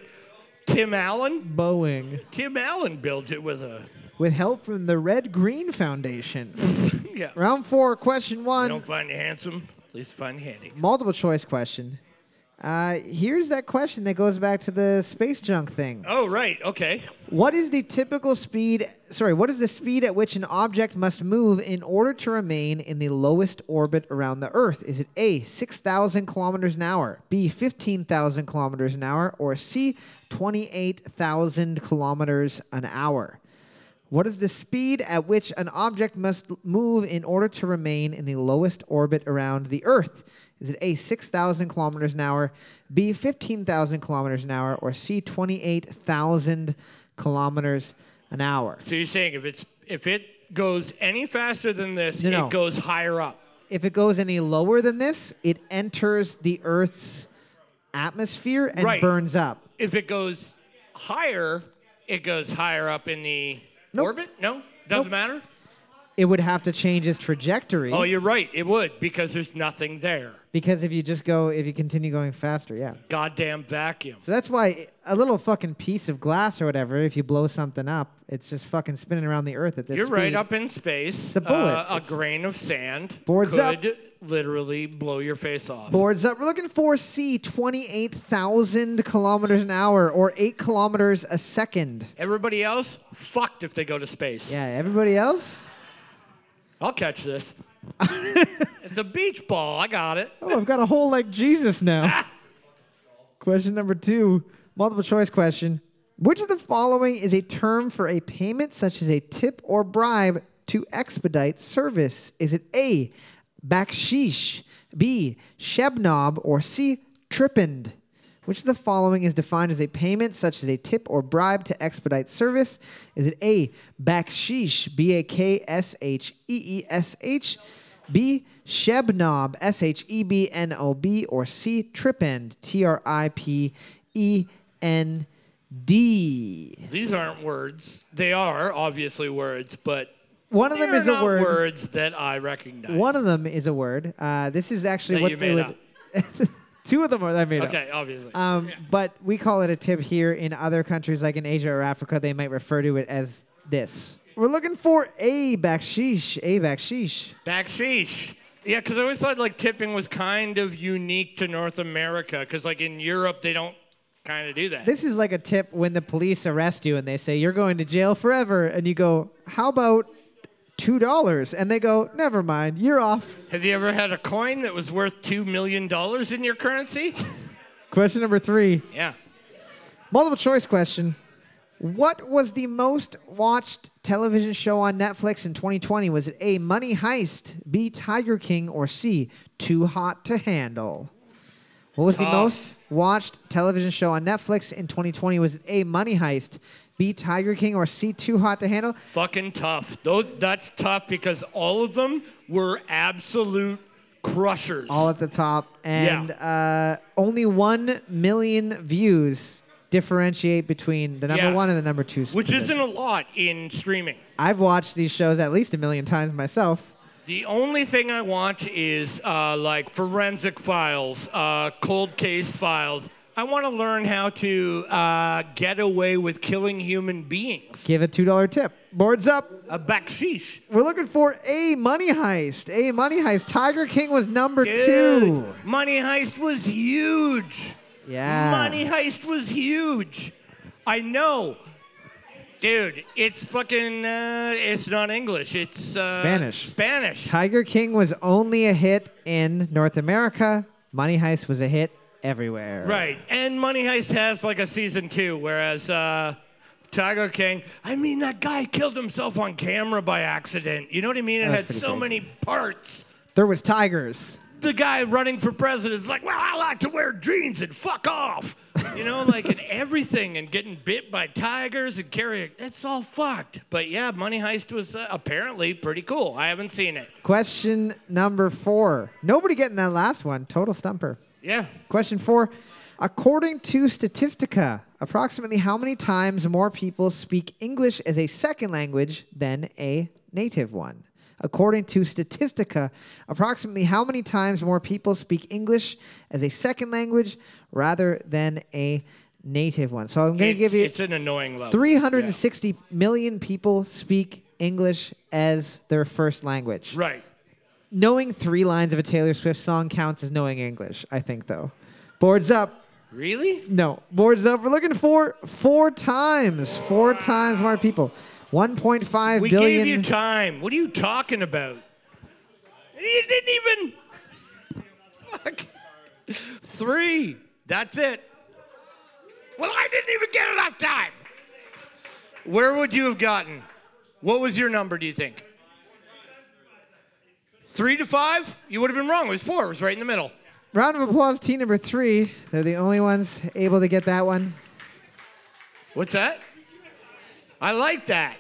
Tim Allen? Boeing. Tim Allen built it with a. With help from the Red Green Foundation. Yeah. Round four, question one. don't find you handsome. At least find handy. Multiple choice question. Uh, here's that question that goes back to the space junk thing. Oh, right. Okay. What is the typical speed? Sorry, what is the speed at which an object must move in order to remain in the lowest orbit around the Earth? Is it A, 6,000 kilometers an hour, B, 15,000 kilometers an hour, or C, 28,000 kilometers an hour? What is the speed at which an object must move in order to remain in the lowest orbit around the Earth? Is it A, 6,000 kilometers an hour, B, 15,000 kilometers an hour, or C, 28,000 kilometers an hour? So you're saying if it's if it goes any faster than this, No, no. it goes higher up. If it goes any lower than this, it enters the Earth's atmosphere and Right. burns up. If it goes higher, it goes higher up in the Nope. orbit. No, doesn't Nope. matter. It would have to change its trajectory Oh, you're right. It would because there's nothing there. Because if you just go, if you continue going faster, yeah. Goddamn vacuum. So that's why a little fucking piece of glass or whatever, if you blow something up, it's just fucking spinning around the Earth at this point. You're right. Up in space, It's a bullet. uh, a It's- grain of sand Boards could up. literally blow your face off. Boards up. We're looking for C, 28,000 kilometers an hour or 8 kilometers a second. Everybody else, fucked if they go to space. Yeah, everybody else? I'll catch this. It's a beach ball. I got it. Oh, I've got a hole like Jesus now. Ah. question number two, multiple choice question. Which of the following is a term for a payment such as a tip or bribe to expedite service? Is it A, baksheesh, B, shebnob, or C, tripend? Which of the following is defined as a payment such as a tip or bribe to expedite service? Is it A, baksheesh, B A K S H E E S H, B, shebnob, S H E B N O B, or C, tripend, T R I P E N D? These aren't words. They are obviously words, but One of them is a word. words that I recognize. One of them is a word. Uh, this is actually That what you they made would. Two of them are that I made up. Okay, obviously. Um, But we call it a tip here. In other countries, like in Asia or Africa, they might refer to it as this. We're looking for a baksheesh. A baksheesh. Baksheesh. Yeah, because I always thought like tipping was kind of unique to North America, because like in Europe they don't kind of do that. This is like a tip when the police arrest you and they say you're going to jail forever, and you go, "How about two dollars?" And they go, "Never mind, you're off." Have you ever had a coin that was worth two million dollars in your currency? Question number three. yeah. Multiple choice question. What was the most watched television show on Netflix in 2020? Was it A, Money Heist, B, Tiger King, or C, Too Hot to Handle? What was the Tough. most watched television show on Netflix in 2020? Was it A, Money Heist, B, Tiger King, or C, Too Hot to Handle? Fucking tough. Those that's tough because all of them were absolute crushers. All at the top. And uh, only 1 million views differentiate between the number Yeah. one and the number two. which position. isn't a lot in streaming. I've watched these shows at least a million times myself. The only thing I watch is uh, like forensic files, uh, cold case files. I want to learn how to uh, get away with killing human beings. Give a $2 tip. Boards up. A baksheesh. We're looking for a money heist. A money heist. Tiger King was number Dude, two. Money Heist was huge. Yeah. Money Heist was huge. I know. Dude, it's fucking, uh, it's not English. It's uh, Spanish. Spanish. Tiger King was only a hit in North America. Money heist was a hit everywhere. Right. And Money Heist has like a season two, whereas uh, Tiger King, I mean, that guy killed himself on camera by accident. You know what I mean? It That's had pretty so crazy. many parts. There was tigers. The guy running for president is like, well, I like to wear jeans and fuck off. You know, like and everything and getting bit by tigers and carrying. It's all fucked. But yeah, Money Heist was uh, apparently pretty cool. I haven't seen it. Question number four. Nobody getting that last one. Total stumper. Yeah. Question four. According to Statistica, approximately how many times more people speak English as a second language than a native one? According to Statistica, approximately how many times more people speak English as a second language rather than a native one? So I'm going to give you it's an annoying level. 360 million people speak English as their first language. Right. Knowing three lines of a Taylor Swift song counts as knowing English, I think, though. Boards up. Really? No, boards up. We're looking for four times, four times more people. 1.5 We billion. gave you time. What are you talking about? You didn't even. Fuck. Three. That's it. Well, I didn't even get enough time. Where would you have gotten? What was your number, do you think? Three to five? You would have been wrong. It was four. It was right in the middle. Round of applause, team number three. They're the only ones able to get that one. What's that? I like that.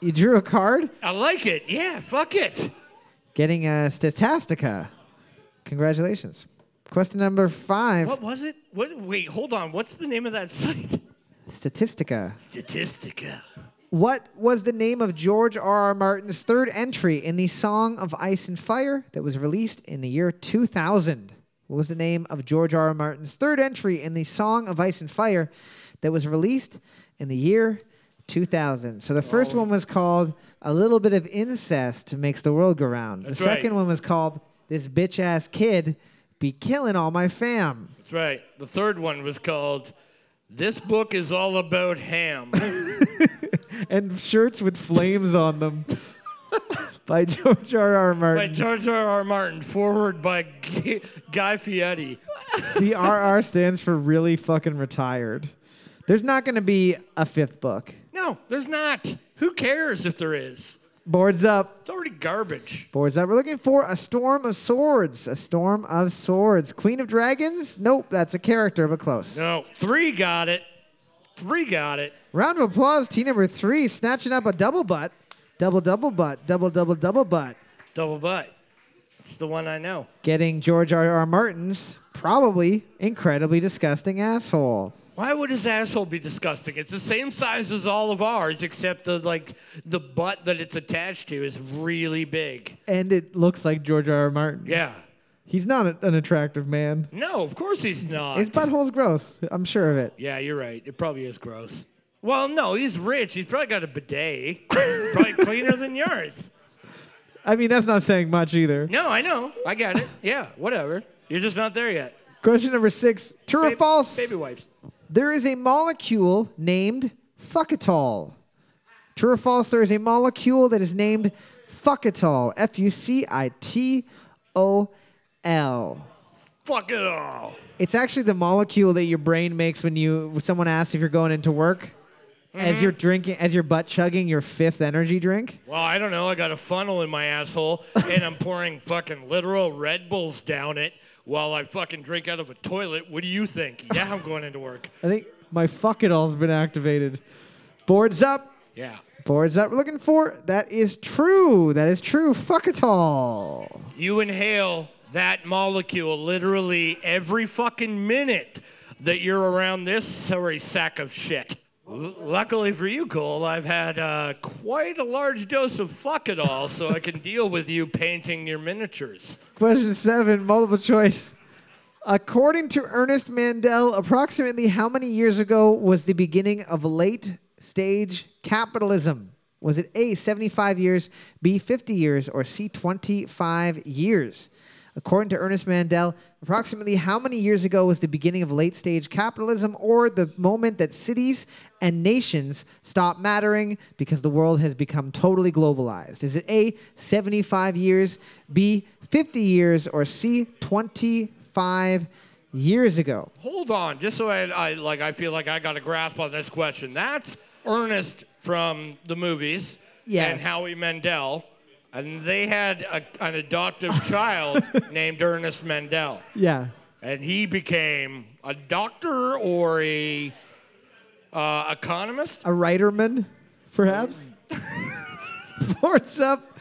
You drew a card, I like it. Yeah, fuck it. getting a Statistica. Congratulations. Question number five. What was it? What? Wait, hold on. What's the name of that site? Statistica. Statistica. What was the name of George R. R. Martin's third entry in the Song of Ice and Fire that was released in the year 2000? What was the name of George R. R. Martin's third entry in the Song of Ice and Fire that was released in the year 2000? So the first oh. one was called A Little Bit of Incest Makes the World Go Round. That's the second right. one was called This Bitch Ass Kid Be Killing All My Fam. That's right. The third one was called This Book is All About Ham. And shirts with flames on them by George R. R. Martin. By Martin. George R. R. Martin, forward by G- Guy Fieri. the RR stands for really fucking retired. There's not going to be a fifth book. No, there's not. Who cares if there is? Boards up. It's already garbage. Boards up. We're looking for a storm of swords. A storm of swords. Queen of Dragons? Nope, that's a character, but close. No, three got it. Three got it. Round of applause. Team number three snatching up a double butt. Double, double butt. Double, double, double butt. Double butt. It's the one I know. Getting George R. R. Martin's probably incredibly disgusting asshole. Why would his asshole be disgusting? It's the same size as all of ours, except the like the butt that it's attached to is really big. And it looks like George R. R. Martin. Yeah. He's not a- an attractive man. No, of course he's not. His butthole's gross. I'm sure of it. Yeah, you're right. It probably is gross. Well, no, he's rich. He's probably got a bidet. probably cleaner than yours. I mean, that's not saying much either. No, I know. I get it. Yeah, whatever. You're just not there yet. Question number six. True or false? Baby wipes. There is a molecule named fucitol. True or false? There is a molecule that is named fucitol. F U C I T O L. Fuck it all. It's actually the molecule that your brain makes when you when someone asks if you're going into work. As mm-hmm. you're drinking, as you're butt chugging your fifth energy drink. Well, I don't know. I got a funnel in my asshole, and I'm pouring fucking literal Red Bulls down it while I fucking drink out of a toilet. What do you think? Yeah, I'm going into work. I think my fuck it all's been activated. Boards up. Yeah. Boards up. We're looking for. That is true. That is true. Fuck it all. You inhale that molecule literally every fucking minute that you're around this sorry sack of shit. L- luckily for you, Cole, I've had uh, quite a large dose of fuck it all, so I can deal with you painting your miniatures. Question seven, multiple choice. According to Ernest Mandel, approximately how many years ago was the beginning of late stage capitalism? Was it A, 75 years, B, 50 years, or C, 25 years? According to Ernest Mandel, approximately how many years ago was the beginning of late stage capitalism or the moment that cities and nations stop mattering because the world has become totally globalized? Is it A, 75 years, B, 50 years, or C, 25 years ago? Hold on, just so I, I like, I feel like I got a grasp on this question. That's Ernest from the movies yes. and Howie Mandel, and they had a, an adoptive child named Ernest Mandel. Yeah. and he became a doctor or a uh, economist. A writerman, perhaps? Boards up.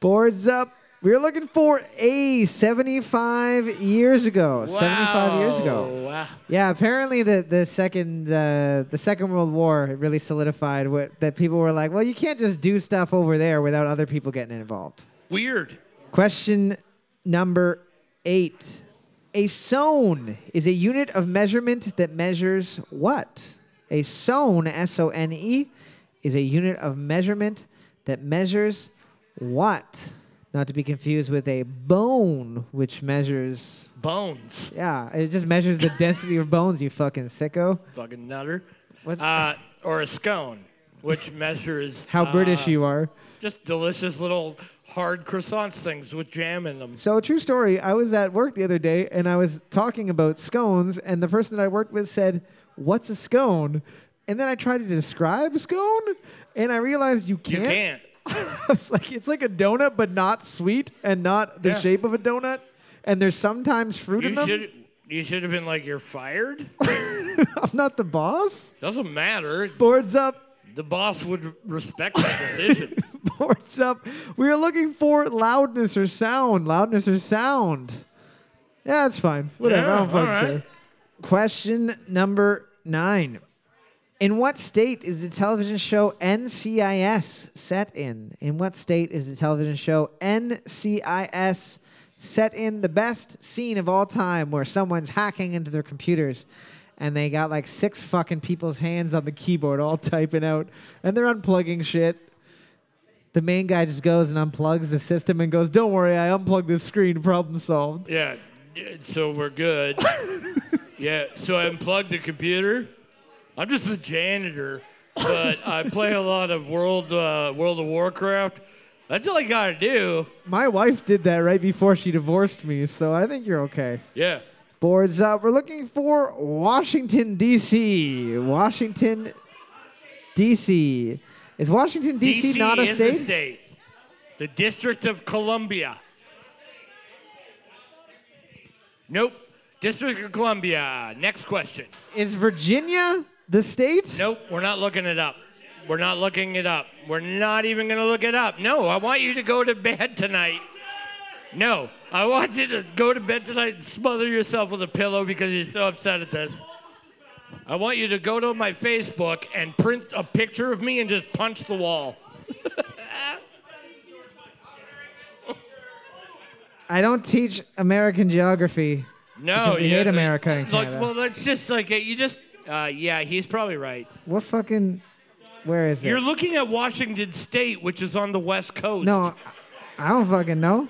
Boards up. We were looking for A 75 years ago. Wow. 75 years ago. Wow. Yeah, apparently the the second uh, the Second World War really solidified what that people were like, well, you can't just do stuff over there without other people getting involved. Weird. Question number eight. A sone is a unit of measurement that measures what? A sone, S O N E, is a unit of measurement that measures what? Not to be confused with a bone, which measures, Bones. yeah, it just measures the density of bones, you fucking sicko. Fucking nutter. Uh, or a scone, which measures How British uh, you are. Just delicious little hard croissants things with jam in them. So, a true story. I was at work the other day and I was talking about scones, and the person that I worked with said, What's a scone? And then I tried to describe scone, and I realized you You can't. it's like it's like a donut, but not sweet and not the Yeah. shape of a donut. And there's sometimes fruit in You them. should you should have been like you're fired. I'm not the boss. Doesn't matter. Boards up. The boss would respect that decision. Boards up. We are looking for loudness or sound. Loudness or sound. Yeah, it's fine. Whatever. I Yeah, don't fucking all right. care. Question number nine. In what state is the television show NCIS set in? In what state is the television show NCIS set in? The best scene of all time where someone's hacking into their computers and they got like six fucking people's hands on the keyboard all typing out and they're unplugging shit. The main guy just goes and unplugs the system and goes, Don't worry, I unplugged this screen, problem solved. yeah. yeah, So we're good. yeah. So I unplugged the computer. I'm just the janitor, but I play a lot of World uh, World of Warcraft. That's all I gotta do. My wife did that right before she divorced me, so I think you're okay. Yeah. Boards up. We're looking for Washington, D.C. Washington, D.C. Is Washington, D.C. Not a state? a state. The District of Columbia. Nope. District of Columbia. Next question. Is Virginia the state? Nope, we're not looking it up. We're not looking it up. We're not even going to look it up. No, I want you to go to bed tonight. No, I want you to go to bed tonight and smother yourself with a pillow because you're so upset at this. I want you to go to my Facebook and print a picture of me and just punch the wall. I don't teach American geography. No, Because we yeah, hate uh, America and Look, Canada. well, that's just like uh, you just. Uh, yeah, he's probably right. What fucking. Where is it? You're looking at Washington State, which is on the West Coast. no, I don't fucking know.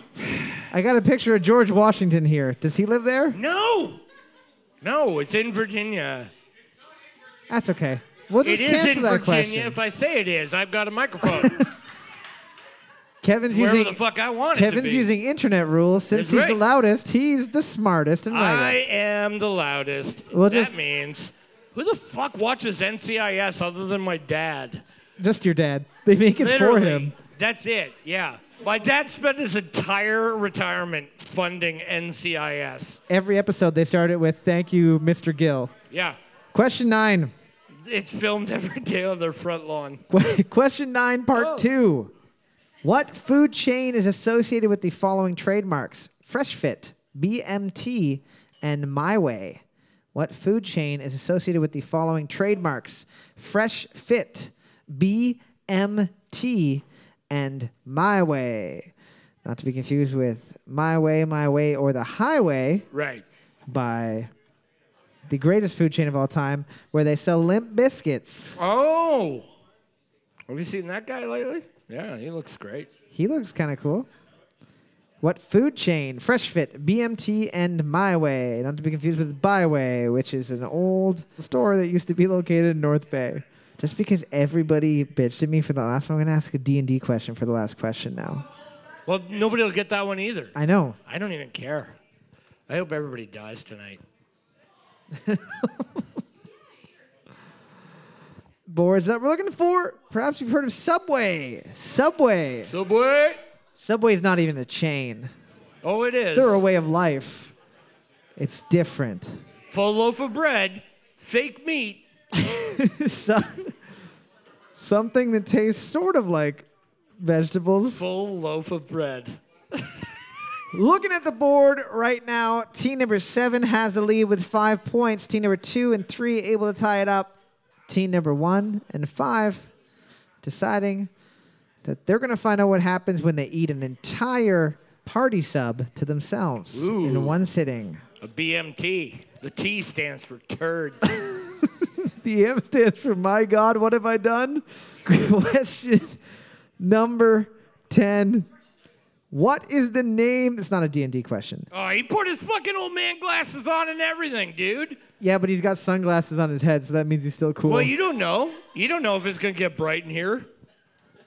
I got a picture of George Washington here. Does he live there? No. No, it's in Virginia. That's okay. We'll just It is cancel in that Virginia question. if I say it is. I've got a microphone. Kevin's Wherever using the fuck I want it to Kevin's be. using internet rules. Since That's he's the right. loudest, he's the smartest and I rightest. am the loudest. We'll that just- means who the fuck watches NCIS other than my dad? Just your dad. They make it Literally, for him. That's it. Yeah. My dad spent his entire retirement funding NCIS. Every episode they started with "Thank you, Mr. Gill." Yeah. Question nine. It's filmed every day on their front lawn. Question nine, part Oh. two. What food chain is associated with the following trademarks? Fresh Fit, BMT, and My Way. What food chain is associated with the following trademarks? Fresh Fit, BMT, and My Way. Not to be confused with My Way, My Way, or The Highway Right. by the greatest food chain of all time, where they sell limp biscuits. Oh. Have you seen that guy lately? Yeah, he looks great. He looks kind of cool. What food chain? Fresh Fit, BMT, and My Way. Not to be confused with Biway, which is an old store that used to be located in North Bay. Just because everybody bitched at me for the last one, I'm gonna ask a D&D question for the last question now. Well, nobody will get that one either. I know. I don't even care. I hope everybody dies tonight. Boards up. We're looking for, perhaps you've heard of Subway. Subway. Subway. Subway's not even a chain. Oh, it is. They're a way of life. It's different. Full loaf of bread, fake meat. So- something that tastes sort of like vegetables. Full loaf of bread. Looking at the board right now, team number seven has the lead with five points. Team number two and three able to tie it up. Team number one and five deciding that they're going to find out what happens when they eat an entire party sub to themselves in one sitting. A BMT. The T stands for turd. The M stands for My God, what have I done? Question number 10. What is the name? It's not a D&D question. oh, he put his fucking old man glasses on and everything, dude. Yeah, but he's got sunglasses on his head, so that means he's still cool. Well, you don't know. You don't know if it's gonna get bright in here.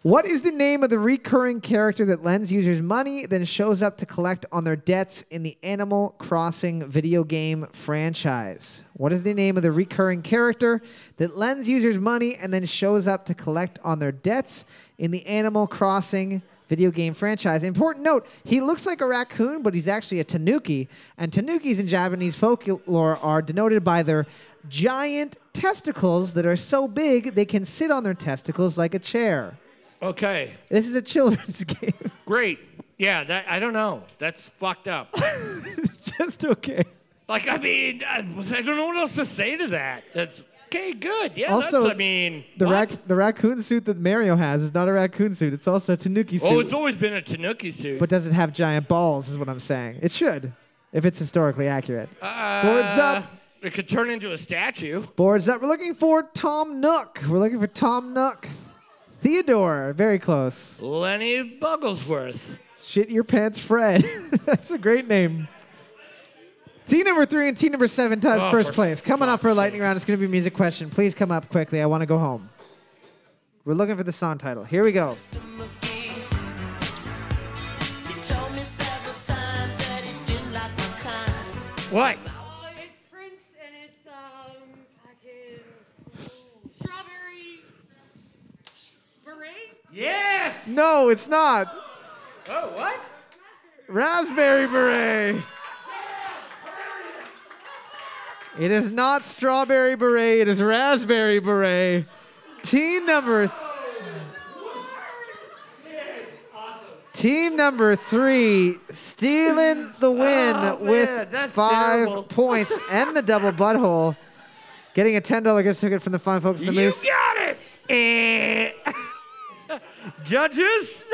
What is the name of the recurring character that lends users money, then shows up to collect on their debts in the Animal Crossing video game franchise? What is the name of the recurring character that lends users money and then shows up to collect on their debts in the Animal Crossing video game franchise? Important note, he looks like a raccoon, but he's actually a tanuki. And tanukis in Japanese folklore are denoted by their giant testicles that are so big they can sit on their testicles like a chair. Okay, This is a children's game. great. Yeah, that I don't know. That's fucked up. It's just okay. like, I mean, I, I don't know what else to say to that. That's okay, good. Yeah, Also, that's, I mean, The, what? rac- the raccoon suit that Mario has is not a raccoon suit. It's also a tanuki suit. Oh, it's always been a Tanuki suit. but does it have giant balls, is what I'm saying. It should, if it's historically accurate. uh, Boards up. It could turn into a statue. Boards up. We're looking for Tom Nook. We're looking for Tom Nook. Theodore. Very close. Lenny Bugglesworth. Shit your pants, Fred. That's a great name. Team number three and team number seven tied Oh, first place. Coming up for a lightning round. It's going to be a music question. Please come up quickly. I want to go home. We're looking for the song title. Here we go. What? Oh, it's Prince and it's um fucking strawberry beret. Yes. No, it's not. Oh, what? Raspberry beret. It is not strawberry beret. It is raspberry beret. Team number. Th- Team number three stealing the oh, win Oh, with man, five terrible. points and the double butthole. Getting a ten dollar gift ticket from the fine folks in the You Moose. You got it. Eh. Judges.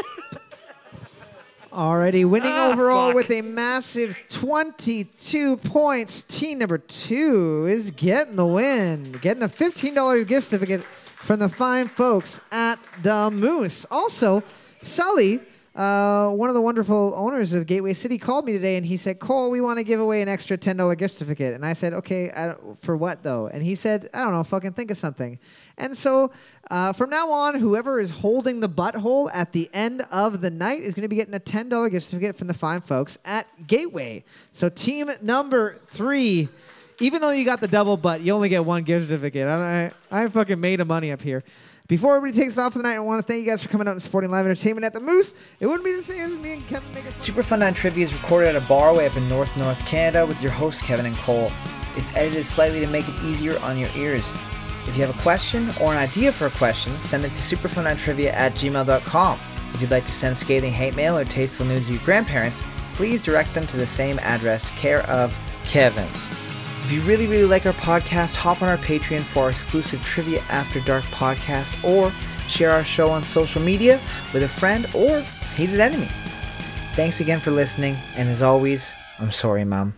Alrighty, winning Ah, overall fuck. with a massive 22 points. Team number two is getting the win, getting a $15 gift certificate from the fine folks at the Moose. Also, Sully, uh, one of the wonderful owners of Gateway City, called me today and he said, Cole, we want to give away an extra $10 gift certificate. And I said, okay, I for what though? And he said, I don't know, fucking think of something. And so uh, from now on, whoever is holding the butthole at the end of the night is going to be getting a $10 gift certificate from the fine folks at Gateway. So team number three, even though you got the double butt, you only get one gift certificate. I, I, I fucking made a money up here. Before everybody takes off for the night, I want to thank you guys for coming out and supporting live entertainment at the Moose. It wouldn't be the same as me and Kevin making. Super Fun 9 Trivia is recorded at a bar way up in North North Canada with your hosts Kevin and Cole. It's edited slightly to make it easier on your ears. If you have a question or an idea for a question, send it to superfun9trivia at gmail.com. If you'd like to send scathing hate mail or tasteful news to your grandparents, please direct them to the same address, care of Kevin. If you really, really like our podcast, hop on our Patreon for our exclusive Trivia After Dark podcast or share our show on social media with a friend or hated enemy. Thanks again for listening, and as always, I'm sorry, Mom.